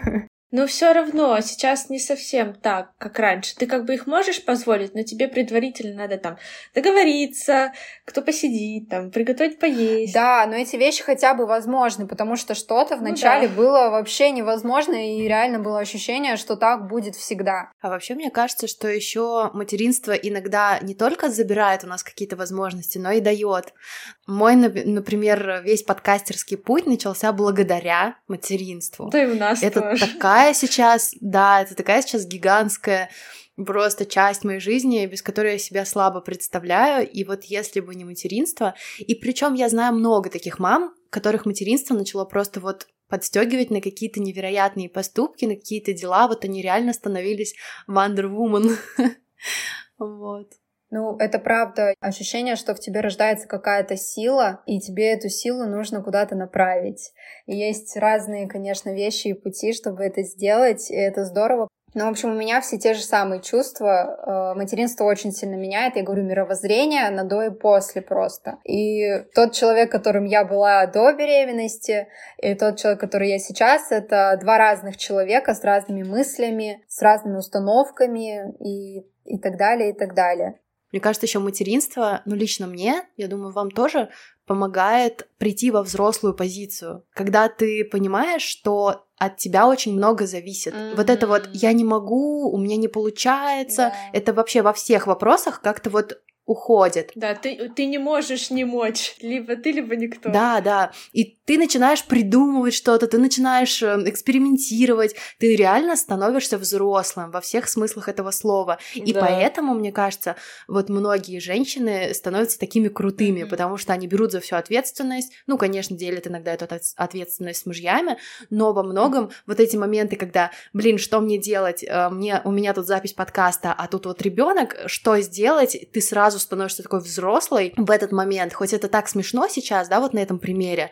Но все равно сейчас не совсем так, как раньше. Ты как бы их можешь позволить, но тебе предварительно надо там договориться, кто посидит, там, приготовить поесть. Да, но эти вещи хотя бы возможны, потому что что-то вначале ну, да. было вообще невозможно, и реально было ощущение, что так будет всегда. А вообще, мне кажется, что еще материнство иногда не только забирает у нас какие-то возможности, но и дает. Мой, например, весь подкастерский путь начался благодаря материнству. Да и у нас Это тоже. такая такая сейчас, да, это такая сейчас гигантская просто часть моей жизни, без которой я себя слабо представляю. И вот если бы не материнство, и причем я знаю много таких мам, которых материнство начало просто вот подстегивать на какие-то невероятные поступки, на какие-то дела, вот они реально становились Wonder Woman. Вот. Ну, это правда. Ощущение, что в тебе рождается какая-то сила, и тебе эту силу нужно куда-то направить. И есть разные, конечно, вещи и пути, чтобы это сделать, и это здорово. Ну, в общем, у меня все те же самые чувства. Э, материнство очень сильно меняет, я говорю, мировоззрение на до и после просто. И тот человек, которым я была до беременности, и тот человек, который я сейчас, это два разных человека с разными мыслями, с разными установками и, и так далее, и так далее. Мне кажется, еще материнство, ну лично мне, я думаю, вам тоже помогает прийти во взрослую позицию, когда ты понимаешь, что от тебя очень много зависит. Mm-hmm. Вот это вот я не могу, у меня не получается, yeah. это вообще во всех вопросах как-то вот уходит. Да, ты, ты не можешь не мочь. Либо ты, либо никто. Да, да. И ты начинаешь придумывать что-то, ты начинаешь э, экспериментировать, ты реально становишься взрослым во всех смыслах этого слова. И да. поэтому, мне кажется, вот многие женщины становятся такими крутыми, mm-hmm. потому что они берут за всю ответственность. Ну, конечно, делят иногда эту ответственность с мужьями, но во многом mm-hmm. вот эти моменты, когда, блин, что мне делать? Э, мне, у меня тут запись подкаста, а тут вот ребенок, что сделать? Ты сразу становишься такой взрослый в этот момент. Хоть это так смешно сейчас, да, вот на этом примере,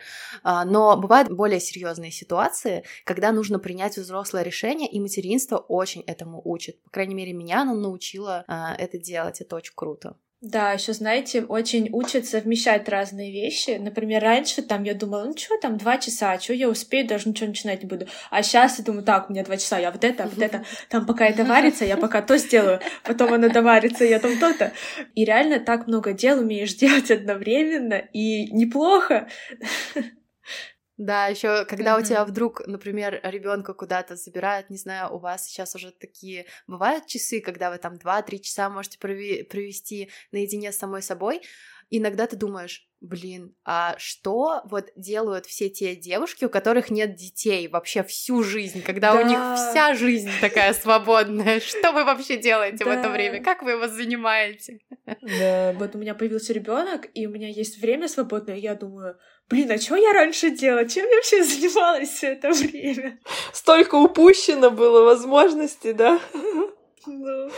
но бывают более серьезные ситуации, когда нужно принять взрослое решение, и материнство очень этому учит. По крайней мере, меня оно научило а, это делать. Это очень круто. Да, еще, знаете, очень учат совмещать разные вещи. Например, раньше там я думала, ну что там, два часа, что я успею, даже ничего начинать не буду. А сейчас я думаю, так, у меня два часа, я вот это, вот это, там пока это варится, я пока то сделаю, потом оно доварится, я там то-то. И реально так много дел умеешь делать одновременно, и неплохо. Да, еще когда mm-hmm. у тебя вдруг, например, ребенка куда-то забирают, не знаю, у вас сейчас уже такие бывают часы, когда вы там 2-3 часа можете провести наедине с самой собой, иногда ты думаешь, блин, а что вот делают все те девушки, у которых нет детей вообще всю жизнь, когда да. у них вся жизнь такая свободная? Что вы вообще делаете да. в это время? Как вы его занимаете? Да, вот у меня появился ребенок, и у меня есть время свободное, я думаю, блин, а что я раньше делала? Чем я вообще занималась все это время? Столько упущено было возможностей, да? Ну.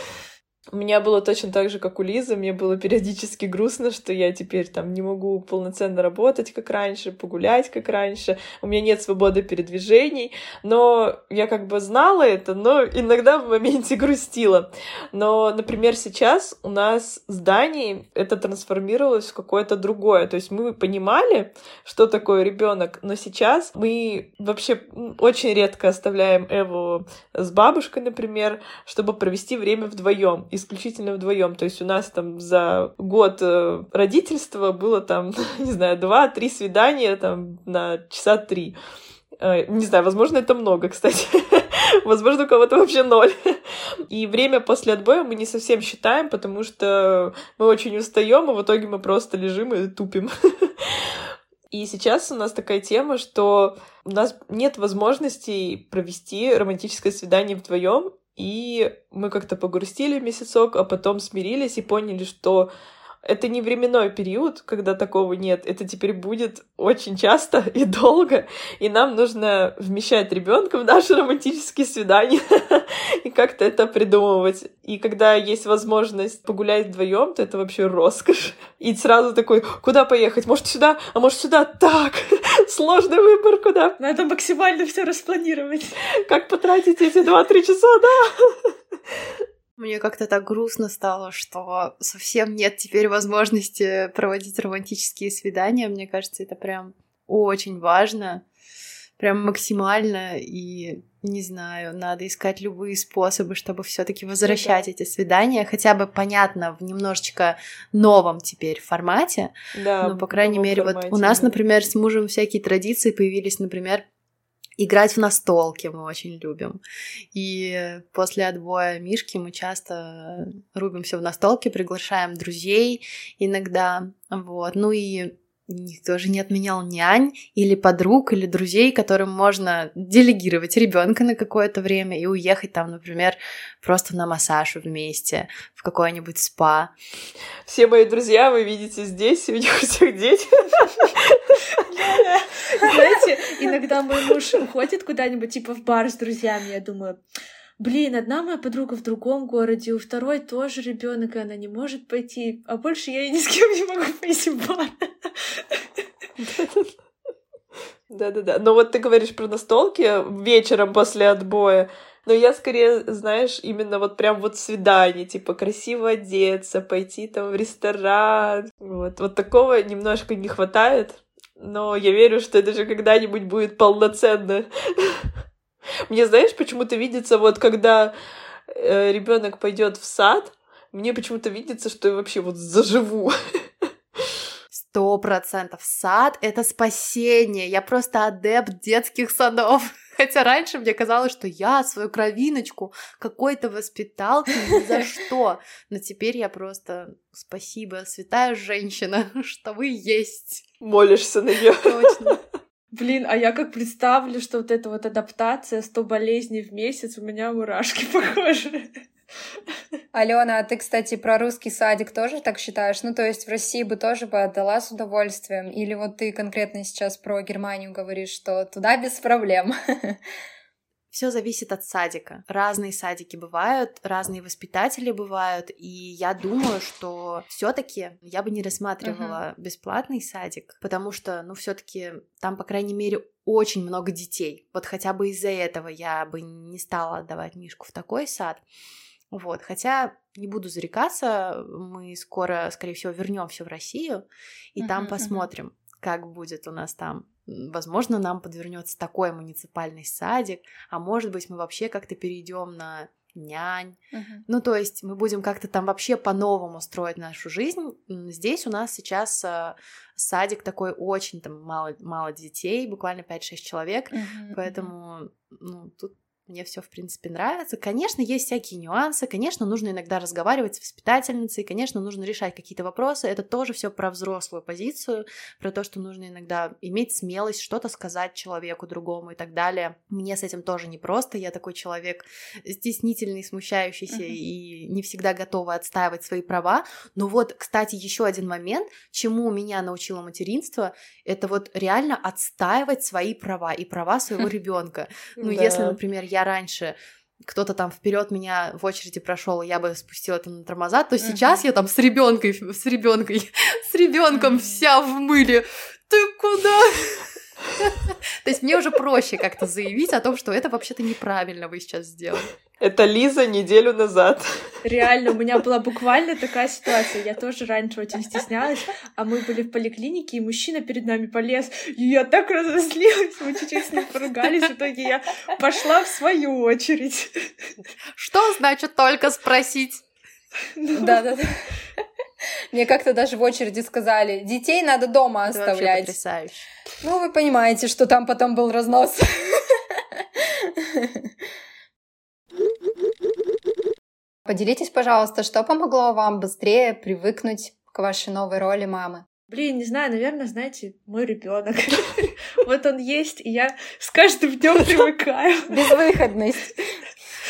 У меня было точно так же, как у Лизы. Мне было периодически грустно, что я теперь там не могу полноценно работать, как раньше, погулять, как раньше. У меня нет свободы передвижений. Но я как бы знала это, но иногда в моменте грустила. Но, например, сейчас у нас в здании это трансформировалось в какое-то другое. То есть мы понимали, что такое ребенок, но сейчас мы вообще очень редко оставляем Эву с бабушкой, например, чтобы провести время вдвоем. И исключительно вдвоем. То есть у нас там за год э, родительства было там, не знаю, два-три свидания там на часа три. Э, не знаю, возможно, это много, кстати. Возможно, у кого-то вообще ноль. И время после отбоя мы не совсем считаем, потому что мы очень устаем, и в итоге мы просто лежим и тупим. И сейчас у нас такая тема, что у нас нет возможности провести романтическое свидание вдвоем, и мы как-то погрустили месяцок, а потом смирились и поняли, что это не временной период, когда такого нет. Это теперь будет очень часто и долго. И нам нужно вмещать ребенка в наши романтические свидания и как-то это придумывать. И когда есть возможность погулять вдвоем, то это вообще роскошь. И сразу такой, куда поехать? Может сюда, а может сюда? Так, сложный выбор, куда? Надо максимально все распланировать. Как потратить эти два-три часа, да? Мне как-то так грустно стало, что совсем нет теперь возможности проводить романтические свидания. Мне кажется, это прям очень важно, прям максимально, и не знаю, надо искать любые способы, чтобы все-таки возвращать да. эти свидания, хотя бы понятно в немножечко новом теперь формате. Да. Но по крайней мере, формате, вот у нас, да. например, с мужем всякие традиции появились, например, Играть в настолки мы очень любим. И после отбоя Мишки мы часто рубимся в настолки, приглашаем друзей иногда. Вот. Ну и никто же не отменял нянь или подруг или друзей, которым можно делегировать ребенка на какое-то время и уехать там, например, просто на массаж вместе в какой-нибудь спа. Все мои друзья вы видите здесь, у них у всех дети. Знаете, иногда мой муж уходит куда-нибудь, типа в бар с друзьями, я думаю, блин, одна моя подруга в другом городе, у второй тоже ребенок, и она не может пойти, а больше я и ни с кем не могу пойти в бар. Да-да-да. Но вот ты говоришь про настолки вечером после отбоя. Но я скорее, знаешь, именно вот прям вот свидание, типа красиво одеться, пойти там в ресторан. Вот, вот такого немножко не хватает. Но я верю, что это же когда-нибудь будет полноценно. Мне, знаешь, почему-то видится вот когда э, ребенок пойдет в сад, мне почему-то видится, что я вообще вот заживу. Сто процентов. Сад — это спасение. Я просто адепт детских садов. Хотя раньше мне казалось, что я свою кровиночку какой-то воспитал ни за что. Но теперь я просто спасибо, святая женщина, что вы есть. Молишься на нее. Точно. Блин, а я как представлю, что вот эта вот адаптация 100 болезней в месяц, у меня мурашки похожи. Алена, а ты, кстати, про русский садик тоже так считаешь? Ну, то есть в России бы тоже бы отдала с удовольствием? Или вот ты конкретно сейчас про Германию говоришь, что туда без проблем? Все зависит от садика. Разные садики бывают, разные воспитатели бывают, и я думаю, что все-таки я бы не рассматривала uh-huh. бесплатный садик, потому что, ну, все-таки там, по крайней мере, очень много детей. Вот хотя бы из-за этого я бы не стала отдавать Мишку в такой сад. Вот, хотя не буду зарекаться, мы скоро, скорее всего, вернемся в Россию и uh-huh, там посмотрим, uh-huh. как будет у нас там. Возможно, нам подвернется такой муниципальный садик, а может быть, мы вообще как-то перейдем на нянь. Uh-huh. Ну, то есть мы будем как-то там вообще по-новому строить нашу жизнь. Здесь у нас сейчас э, садик такой очень там мало, мало детей, буквально 5-6 человек, uh-huh. поэтому ну, тут мне все, в принципе, нравится. Конечно, есть всякие нюансы, конечно, нужно иногда разговаривать с воспитательницей, конечно, нужно решать какие-то вопросы. Это тоже все про взрослую позицию, про то, что нужно иногда иметь смелость что-то сказать человеку другому и так далее. Мне с этим тоже непросто. Я такой человек стеснительный, смущающийся uh-huh. и не всегда готова отстаивать свои права. Но вот, кстати, еще один момент, чему меня научило материнство, это вот реально отстаивать свои права и права своего ребенка. Ну, если, например, я раньше кто-то там вперед меня в очереди прошел, я бы спустила это на тормоза, то сейчас я там с ребенком, с ребенком, с ребенком вся в мыле. Ты куда? То есть мне уже проще как-то заявить о том, что это вообще-то неправильно вы сейчас сделали. Это Лиза неделю назад. Реально, у меня была буквально такая ситуация. Я тоже раньше очень стеснялась, а мы были в поликлинике, и мужчина перед нами полез. И я так разозлилась, мы чуть-чуть с ним поругались. В итоге я пошла в свою очередь. Что значит только спросить? Да-да-да. Мне как-то даже в очереди сказали, детей надо дома Это оставлять. потрясающе. Ну, вы понимаете, что там потом был разнос. Поделитесь, пожалуйста, что помогло вам быстрее привыкнуть к вашей новой роли мамы? Блин, не знаю, наверное, знаете, мой ребенок. Вот он есть, и я с каждым днем привыкаю. Безвыходность.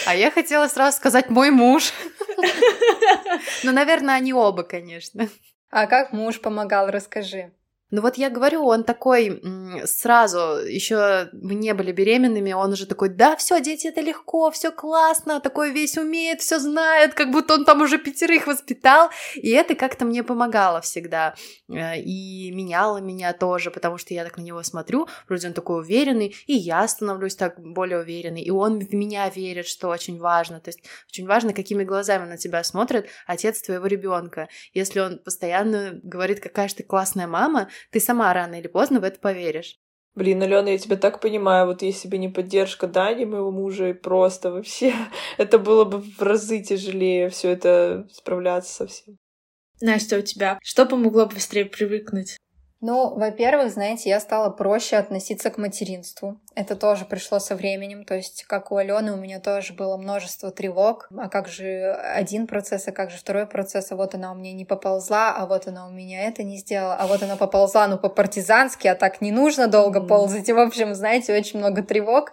А я хотела сразу сказать мой муж. Ну, наверное, они оба, конечно. А как муж помогал, расскажи. Ну вот я говорю, он такой сразу, еще мы не были беременными, он уже такой, да, все, дети, это легко, все классно, такой весь умеет, все знает, как будто он там уже пятерых воспитал, и это как-то мне помогало всегда, э, и меняло меня тоже, потому что я так на него смотрю, вроде он такой уверенный, и я становлюсь так более уверенной, и он в меня верит, что очень важно, то есть очень важно, какими глазами на тебя смотрит отец твоего ребенка, если он постоянно говорит, какая же ты классная мама, ты сама рано или поздно в это поверишь. Блин, Алена, я тебя так понимаю, вот если бы не поддержка Дани, моего мужа, и просто вообще это было бы в разы тяжелее все это справляться со всем. Настя, у тебя что помогло быстрее привыкнуть? Ну, во-первых, знаете, я стала проще относиться к материнству. Это тоже пришло со временем. То есть, как у Алены, у меня тоже было множество тревог. А как же один процесс, а как же второй процесс? А вот она у меня не поползла, а вот она у меня это не сделала, а вот она поползла, ну, по-партизански, а так не нужно долго ползать. И, в общем, знаете, очень много тревог.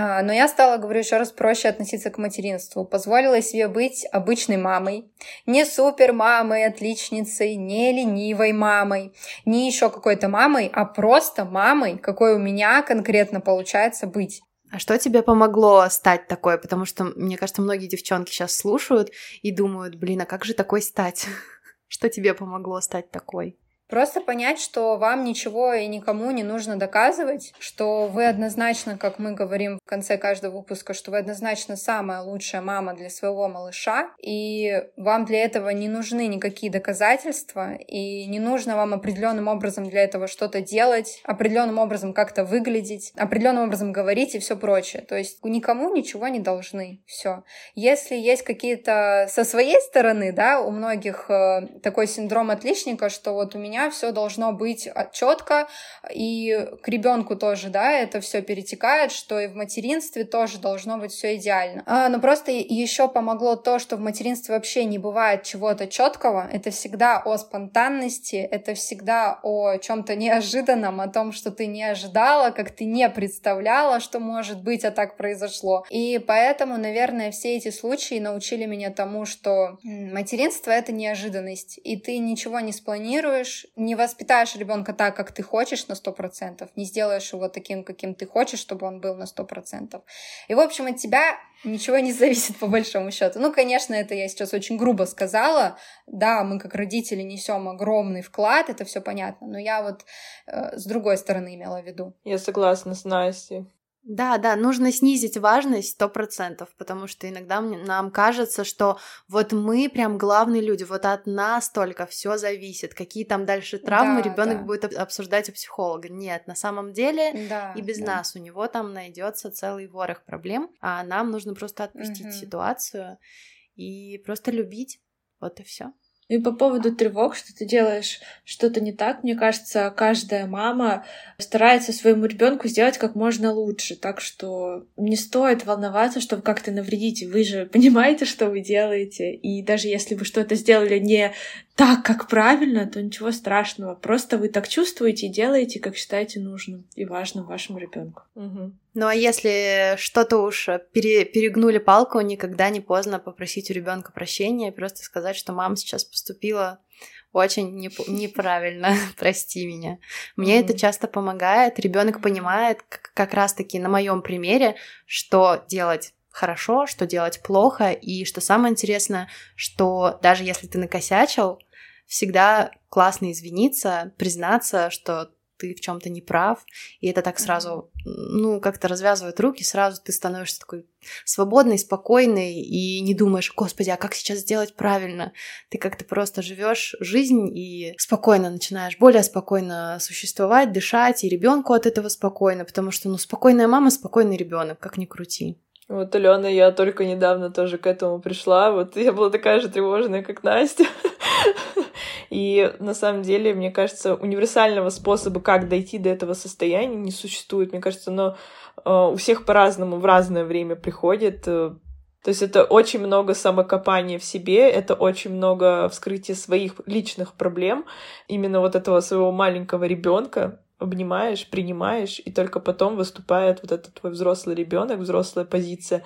А, но я стала, говорю еще раз, проще относиться к материнству. Позволила себе быть обычной мамой. Не супер мамой, отличницей, не ленивой мамой, не еще какой-то мамой, а просто мамой, какой у меня конкретно получается быть. А что тебе помогло стать такой? Потому что, мне кажется, многие девчонки сейчас слушают и думают, блин, а как же такой стать? Что тебе помогло стать такой? Просто понять, что вам ничего и никому не нужно доказывать, что вы однозначно, как мы говорим в конце каждого выпуска, что вы однозначно самая лучшая мама для своего малыша, и вам для этого не нужны никакие доказательства, и не нужно вам определенным образом для этого что-то делать, определенным образом как-то выглядеть, определенным образом говорить и все прочее. То есть никому ничего не должны. Все. Если есть какие-то со своей стороны, да, у многих э, такой синдром отличника, что вот у меня меня все должно быть четко, и к ребенку тоже, да, это все перетекает, что и в материнстве тоже должно быть все идеально. А, но просто еще помогло то, что в материнстве вообще не бывает чего-то четкого. Это всегда о спонтанности, это всегда о чем-то неожиданном, о том, что ты не ожидала, как ты не представляла, что может быть, а так произошло. И поэтому, наверное, все эти случаи научили меня тому, что материнство это неожиданность, и ты ничего не спланируешь, не воспитаешь ребенка так, как ты хочешь на сто процентов, не сделаешь его таким, каким ты хочешь, чтобы он был на сто процентов. И, в общем, от тебя ничего не зависит по большому счету. Ну, конечно, это я сейчас очень грубо сказала. Да, мы как родители несем огромный вклад, это все понятно. Но я вот э, с другой стороны имела в виду. Я согласна с Настей. Да, да, нужно снизить важность сто процентов, потому что иногда нам кажется, что вот мы прям главные люди, вот от нас только все зависит, какие там дальше травмы да, ребенок да. будет обсуждать у психолога. Нет, на самом деле да, и без да. нас у него там найдется целый ворох проблем, а нам нужно просто отпустить угу. ситуацию и просто любить. Вот и все. И по поводу тревог, что ты делаешь что-то не так, мне кажется, каждая мама старается своему ребенку сделать как можно лучше. Так что не стоит волноваться, что вы как-то навредите. Вы же понимаете, что вы делаете. И даже если вы что-то сделали не так, как правильно, то ничего страшного. Просто вы так чувствуете и делаете, как считаете нужным и важным вашему ребенку. Угу. Ну а если что-то уж пере, перегнули палку, никогда не поздно попросить у ребенка прощения просто сказать, что мама сейчас поступила очень неп- неправильно, прости меня. Мне mm-hmm. это часто помогает. Ребенок понимает, как, как раз-таки на моем примере, что делать хорошо, что делать плохо, и что самое интересное, что даже если ты накосячил, всегда классно извиниться, признаться, что ты в чем-то не прав, и это так сразу, ну, как-то развязывает руки, сразу ты становишься такой свободный, спокойный и не думаешь, господи, а как сейчас сделать правильно? Ты как-то просто живешь жизнь и спокойно начинаешь более спокойно существовать, дышать, и ребенку от этого спокойно, потому что, ну, спокойная мама, спокойный ребенок, как ни крути. Вот, Алена, я только недавно тоже к этому пришла. Вот я была такая же тревожная, как Настя. И на самом деле, мне кажется, универсального способа, как дойти до этого состояния, не существует. Мне кажется, но э, у всех по-разному в разное время приходит. Э, то есть это очень много самокопания в себе, это очень много вскрытия своих личных проблем, именно вот этого своего маленького ребенка, обнимаешь, принимаешь, и только потом выступает вот этот твой взрослый ребенок, взрослая позиция,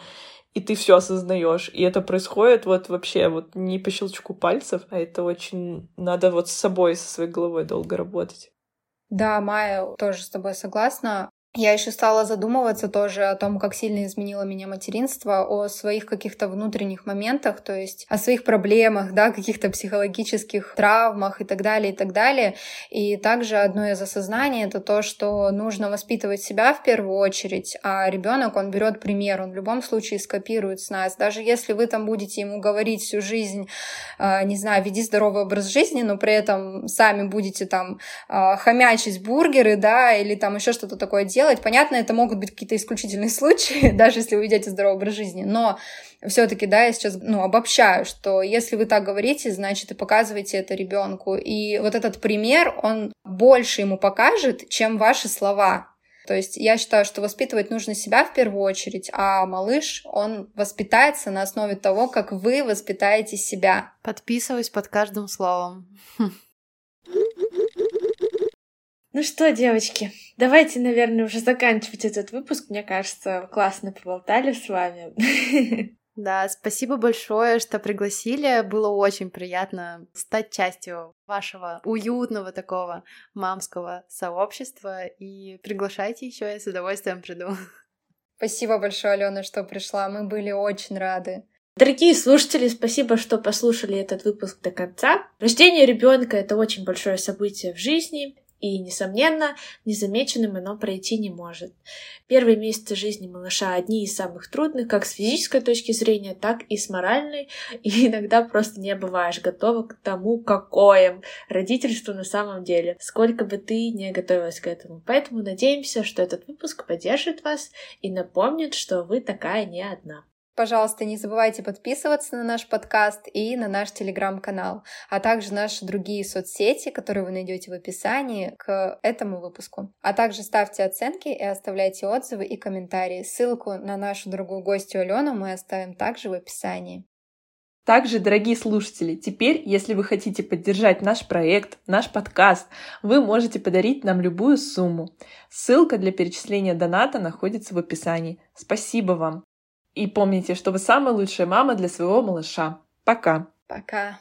и ты все осознаешь. И это происходит вот вообще вот не по щелчку пальцев, а это очень надо вот с собой, со своей головой долго работать. Да, Майя, тоже с тобой согласна. Я еще стала задумываться тоже о том, как сильно изменило меня материнство, о своих каких-то внутренних моментах, то есть о своих проблемах, да, каких-то психологических травмах и так далее, и так далее. И также одно из осознаний — это то, что нужно воспитывать себя в первую очередь, а ребенок, он берет пример, он в любом случае скопирует с нас. Даже если вы там будете ему говорить всю жизнь, а, не знаю, веди здоровый образ жизни, но при этом сами будете там а, хомячить бургеры, да, или там еще что-то такое делать, делать. Понятно, это могут быть какие-то исключительные случаи, даже если вы ведете здоровый образ жизни, но все-таки, да, я сейчас, ну, обобщаю, что если вы так говорите, значит, и показываете это ребенку. И вот этот пример, он больше ему покажет, чем ваши слова. То есть я считаю, что воспитывать нужно себя в первую очередь, а малыш, он воспитается на основе того, как вы воспитаете себя. Подписываюсь под каждым словом. Ну что, девочки, давайте, наверное, уже заканчивать этот выпуск. Мне кажется, классно поболтали с вами. Да, спасибо большое, что пригласили. Было очень приятно стать частью вашего уютного такого мамского сообщества. И приглашайте еще, я с удовольствием приду. Спасибо большое, Алена, что пришла. Мы были очень рады. Дорогие слушатели, спасибо, что послушали этот выпуск до конца. Рождение ребенка это очень большое событие в жизни, и, несомненно, незамеченным оно пройти не может. Первые месяцы жизни малыша одни из самых трудных, как с физической точки зрения, так и с моральной, и иногда просто не бываешь готова к тому, какое родительство на самом деле, сколько бы ты не готовилась к этому. Поэтому надеемся, что этот выпуск поддержит вас и напомнит, что вы такая не одна. Пожалуйста, не забывайте подписываться на наш подкаст и на наш телеграм-канал, а также наши другие соцсети, которые вы найдете в описании к этому выпуску. А также ставьте оценки и оставляйте отзывы и комментарии. Ссылку на нашу другую гостью Алену мы оставим также в описании. Также, дорогие слушатели, теперь, если вы хотите поддержать наш проект, наш подкаст, вы можете подарить нам любую сумму. Ссылка для перечисления доната находится в описании. Спасибо вам! И помните, что вы самая лучшая мама для своего малыша. Пока. Пока.